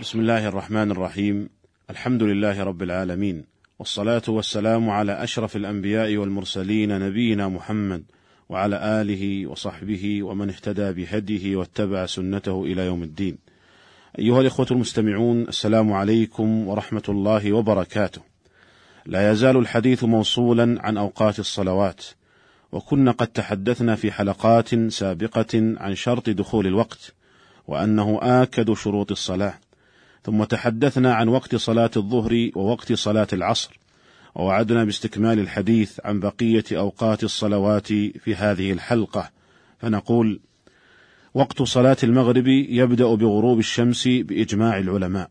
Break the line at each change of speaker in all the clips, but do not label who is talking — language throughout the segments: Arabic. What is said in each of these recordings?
بسم الله الرحمن الرحيم. الحمد لله رب العالمين. والصلاة والسلام على أشرف الأنبياء والمرسلين نبينا محمد وعلى آله وصحبه ومن اهتدى بهديه واتبع سنته إلى يوم الدين. أيها الإخوة المستمعون السلام عليكم ورحمة الله وبركاته. لا يزال الحديث موصولا عن أوقات الصلوات وكنا قد تحدثنا في حلقات سابقة عن شرط دخول الوقت وأنه آكد شروط الصلاة. ثم تحدثنا عن وقت صلاة الظهر ووقت صلاة العصر، ووعدنا باستكمال الحديث عن بقية أوقات الصلوات في هذه الحلقة، فنقول: وقت صلاة المغرب يبدأ بغروب الشمس بإجماع العلماء،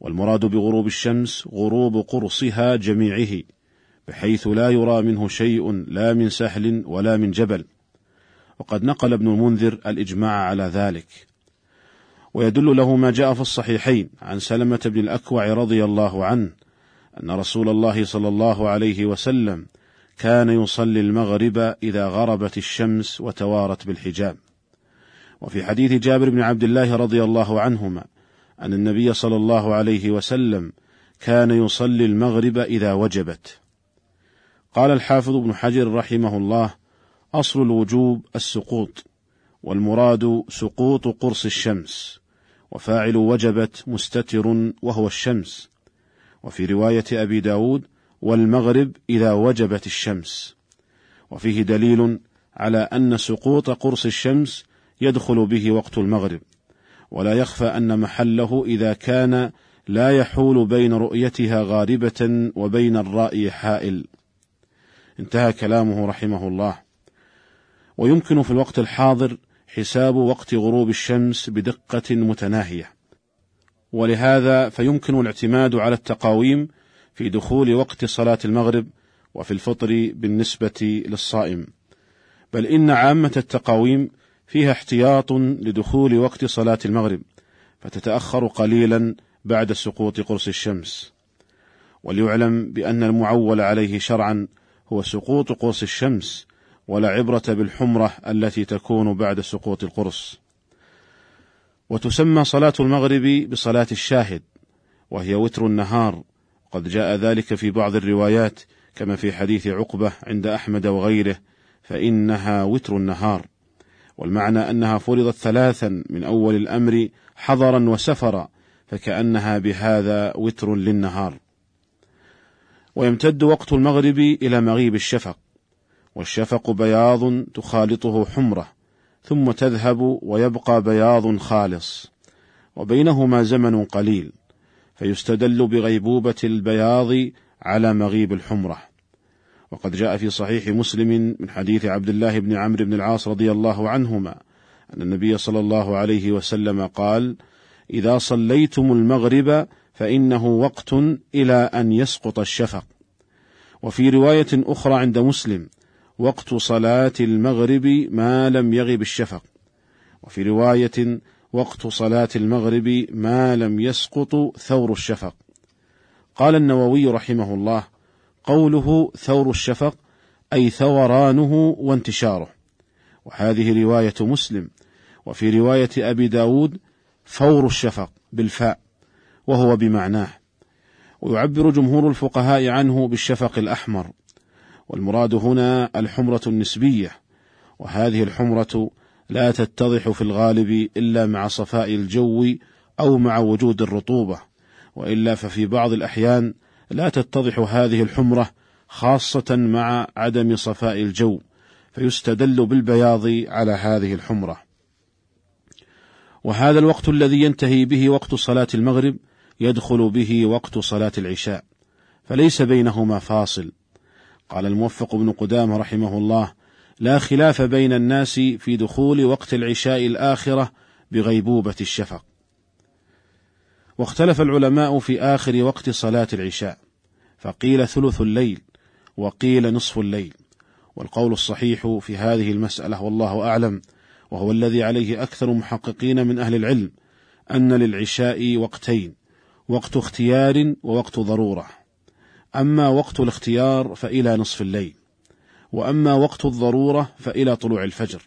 والمراد بغروب الشمس غروب قرصها جميعه، بحيث لا يرى منه شيء لا من سهل ولا من جبل، وقد نقل ابن المنذر الإجماع على ذلك. ويدل له ما جاء في الصحيحين عن سلمة بن الأكوع رضي الله عنه أن رسول الله صلى الله عليه وسلم كان يصلي المغرب إذا غربت الشمس وتوارت بالحجاب. وفي حديث جابر بن عبد الله رضي الله عنهما أن النبي صلى الله عليه وسلم كان يصلي المغرب إذا وجبت. قال الحافظ ابن حجر رحمه الله: أصل الوجوب السقوط، والمراد سقوط قرص الشمس، وفاعل وجبت مستتر وهو الشمس. وفي رواية أبي داود والمغرب إذا وجبت الشمس. وفيه دليل على أن سقوط قرص الشمس يدخل به وقت المغرب. ولا يخفى أن محله إذا كان لا يحول بين رؤيتها غاربة وبين الرأي حائل. انتهى كلامه رحمه الله. ويمكن في الوقت الحاضر حساب وقت غروب الشمس بدقة متناهية، ولهذا فيمكن الاعتماد على التقاويم في دخول وقت صلاة المغرب وفي الفطر بالنسبة للصائم، بل إن عامة التقاويم فيها احتياط لدخول وقت صلاة المغرب، فتتأخر قليلا بعد سقوط قرص الشمس. وليعلم بأن المعول عليه شرعا هو سقوط قرص الشمس ولا عبرة بالحمرة التي تكون بعد سقوط القرص. وتسمى صلاة المغرب بصلاة الشاهد، وهي وتر النهار، قد جاء ذلك في بعض الروايات كما في حديث عقبة عند أحمد وغيره، فإنها وتر النهار، والمعنى أنها فرضت ثلاثا من أول الأمر حضرا وسفرا، فكأنها بهذا وتر للنهار. ويمتد وقت المغرب إلى مغيب الشفق، والشفق بياض تخالطه حمرة ثم تذهب ويبقى بياض خالص. وبينهما زمن قليل فيستدل بغيبوبة البياض على مغيب الحمرة. وقد جاء في صحيح مسلم من حديث عبد الله بن عمرو بن العاص رضي الله عنهما أن النبي صلى الله عليه وسلم قال إذا صليتم المغرب فإنه وقت إلى أن يسقط الشفق. وفي رواية أخرى عند مسلم وقت صلاة المغرب ما لم يغب الشفق. وفي رواية وقت صلاة المغرب ما لم يسقط ثور الشفق. قال النووي رحمه الله قوله ثور الشفق أي ثورانه وانتشاره. وهذه رواية مسلم. وفي رواية أبي داود فور الشفق بالفاء وهو بمعناه. ويعبر جمهور الفقهاء عنه بالشفق الأحمر. والمراد هنا الحمرة النسبية وهذه الحمرة لا تتضح في الغالب إلا مع صفاء الجو أو مع وجود الرطوبة وإلا ففي بعض الأحيان لا تتضح هذه الحمرة خاصة مع عدم صفاء الجو فيستدل بالبياض على هذه الحمرة. وهذا الوقت الذي ينتهي به وقت صلاة المغرب يدخل به وقت صلاة العشاء فليس بينهما فاصل. قال الموفق بن قدامة رحمه الله لا خلاف بين الناس في دخول وقت العشاء الآخرة بغيبوبة الشفق. واختلف العلماء في آخر وقت صلاة العشاء فقيل ثلث الليل وقيل نصف الليل. والقول الصحيح في هذه المسألة والله أعلم وهو الذي عليه أكثر محققين من أهل العلم أن للعشاء وقتين وقت اختيار ووقت ضرورة. أما وقت الاختيار فإلى نصف الليل وأما وقت الضرورة فإلى طلوع الفجر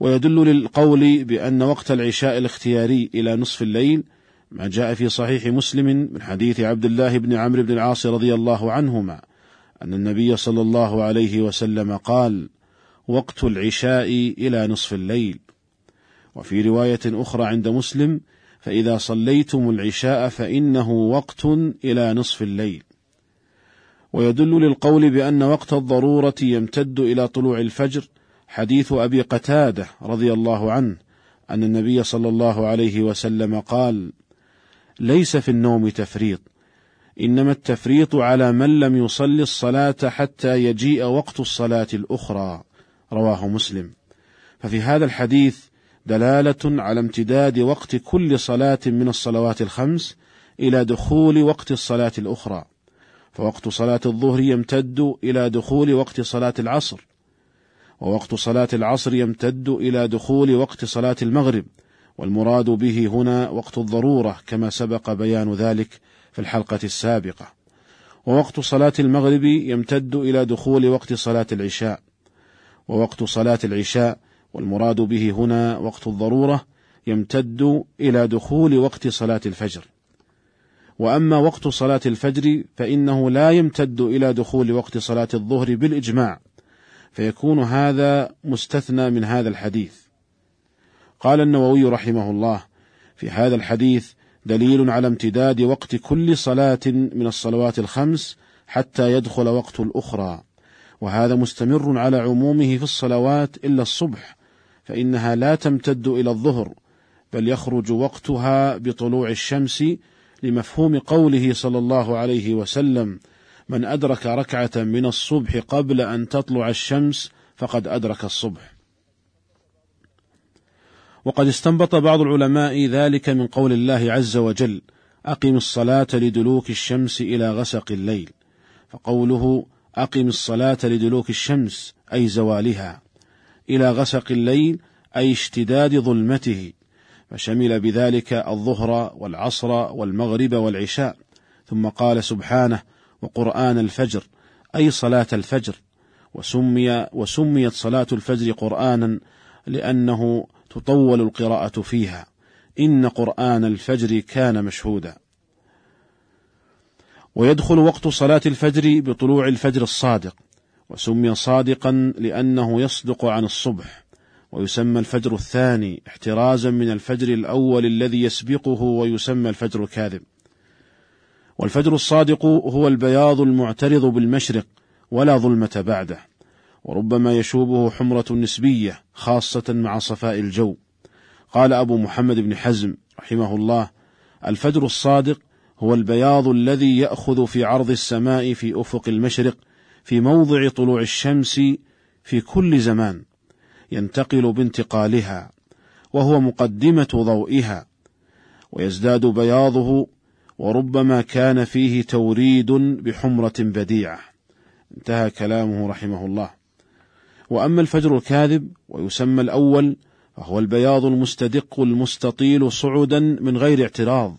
ويدل للقول بأن وقت العشاء الاختياري إلى نصف الليل ما جاء في صحيح مسلم من حديث عبد الله بن عمرو بن العاص رضي الله عنهما أن النبي صلى الله عليه وسلم قال: وقت العشاء إلى نصف الليل. وفي رواية أخرى عند مسلم: فإذا صليتم العشاء فإنه وقت إلى نصف الليل. ويدل للقول بأن وقت الضرورة يمتد إلى طلوع الفجر حديث أبي قتادة رضي الله عنه أن النبي صلى الله عليه وسلم قال: ليس في النوم تفريط إنما التفريط على من لم يصلي الصلاة حتى يجيء وقت الصلاة الأخرى رواه مسلم ففي هذا الحديث دلالة على امتداد وقت كل صلاة من الصلوات الخمس إلى دخول وقت الصلاة الأخرى. فوقت صلاة الظهر يمتد إلى دخول وقت صلاة العصر. ووقت صلاة العصر يمتد إلى دخول وقت صلاة المغرب. والمراد به هنا وقت الضرورة كما سبق بيان ذلك في الحلقة السابقة. ووقت صلاة المغرب يمتد إلى دخول وقت صلاة العشاء. ووقت صلاة العشاء والمراد به هنا وقت الضرورة يمتد إلى دخول وقت صلاة الفجر. وأما وقت صلاة الفجر فإنه لا يمتد إلى دخول وقت صلاة الظهر بالإجماع فيكون هذا مستثنى من هذا الحديث. قال النووي رحمه الله في هذا الحديث دليل على امتداد وقت كل صلاة من الصلوات الخمس حتى يدخل وقت الأخرى، وهذا مستمر على عمومه في الصلوات إلا الصبح، فإنها لا تمتد إلى الظهر، بل يخرج وقتها بطلوع الشمس لمفهوم قوله صلى الله عليه وسلم: من أدرك ركعة من الصبح قبل أن تطلع الشمس فقد أدرك الصبح. وقد استنبط بعض العلماء ذلك من قول الله عز وجل أقم الصلاة لدلوك الشمس إلى غسق الليل فقوله أقم الصلاة لدلوك الشمس أي زوالها إلى غسق الليل أي اشتداد ظلمته فشمل بذلك الظهر والعصر والمغرب والعشاء. ثم قال سبحانه وقرآن الفجر أي صلاة الفجر. وسمي وسميت صلاة الفجر قرآنا لأنه تطول القراءة فيها. إن قرآن الفجر كان مشهودا. ويدخل وقت صلاة الفجر بطلوع الفجر الصادق. وسمي صادقا لأنه يصدق عن الصبح ويسمى الفجر الثاني احترازا من الفجر الأول الذي يسبقه ويسمى الفجر الكاذب والفجر الصادق هو البياض المعترض بالمشرق ولا ظلمة بعده وربما يشوبه حمرة نسبية خاصة مع صفاء الجو. قال أبو محمد بن حزم رحمه الله: الفجر الصادق هو البياض الذي يأخذ في عرض السماء في أفق المشرق في موضع طلوع الشمس في كل زمان، ينتقل بانتقالها، وهو مقدمة ضوئها، ويزداد بياضه وربما كان فيه توريد بحمرة بديعة. انتهى كلامه رحمه الله. وأما الفجر الكاذب ويسمى الأول فهو البياض المستدق المستطيل صعدا من غير اعتراض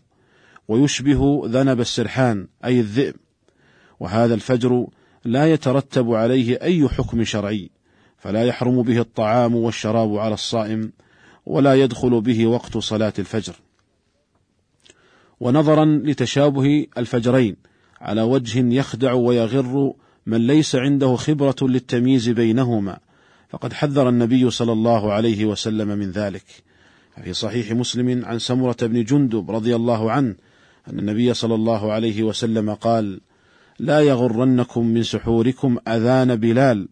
ويشبه ذنب السرحان أي الذئب وهذا الفجر لا يترتب عليه أي حكم شرعي فلا يحرم به الطعام والشراب على الصائم ولا يدخل به وقت صلاة الفجر. ونظرا لتشابه الفجرين على وجه يخدع ويغر من ليس عنده خبرة للتمييز بينهما. فقد حذر النبي صلى الله عليه وسلم من ذلك. في صحيح مسلم عن سمرة بن جندب رضي الله عنه أن النبي صلى الله عليه وسلم قال لا يغرنكم من سحوركم أذان بلال.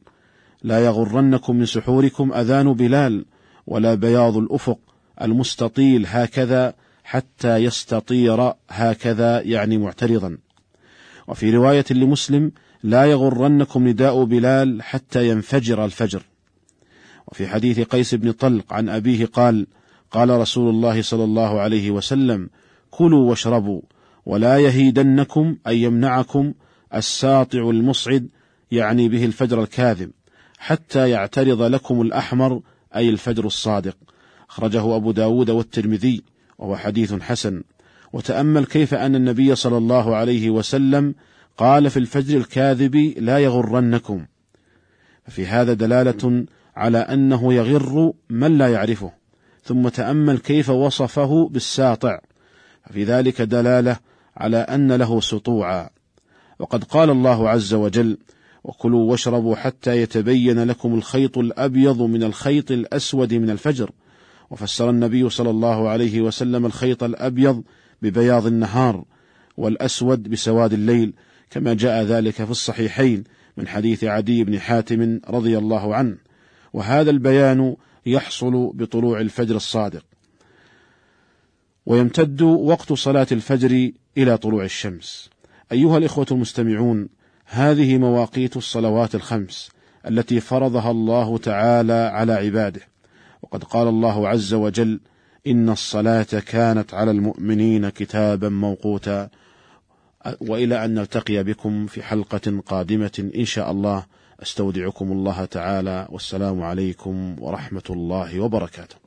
لا يغرنكم من سحوركم أذان بلال. ولا بياض الأفق المستطيل هكذا حتى يستطير هكذا يعني معترضا. وفي رواية لمسلم لا يغرنكم نداء بلال حتى ينفجر الفجر. وفي حديث قيس بن طلق عن أبيه قال قال رسول الله صلى الله عليه وسلم كلوا واشربوا ولا يهيدنكم أن يمنعكم الساطع المصعد يعني به الفجر الكاذب حتى يعترض لكم الأحمر أي الفجر الصادق. أخرجه أبو داود والترمذي وهو حديث حسن. وتأمل كيف أن النبي صلى الله عليه وسلم قال في الفجر الكاذب لا يغرنكم ففي هذا دلالة على أنه يغر من لا يعرفه. ثم تأمل كيف وصفه بالساطع. ففي ذلك دلالة على أن له سطوعا. وقد قال الله عز وجل وكلوا واشربوا حتى يتبين لكم الخيط الأبيض من الخيط الأسود من الفجر وفسر النبي صلى الله عليه وسلم الخيط الأبيض ببياض النهار والأسود بسواد الليل كما جاء ذلك في الصحيحين من حديث عدي بن حاتم رضي الله عنه. وهذا البيان يحصل بطلوع الفجر الصادق. ويمتد وقت صلاة الفجر إلى طلوع الشمس. أيها الإخوة المستمعون هذه مواقيت الصلوات الخمس التي فرضها الله تعالى على عباده. وقد قال الله عز وجل إن الصلاة كانت على المؤمنين كتابا موقوتا. وإلى أن نلتقي بكم في حلقة قادمة إن شاء الله. أستودعكم الله تعالى. والسلام عليكم ورحمة الله وبركاته.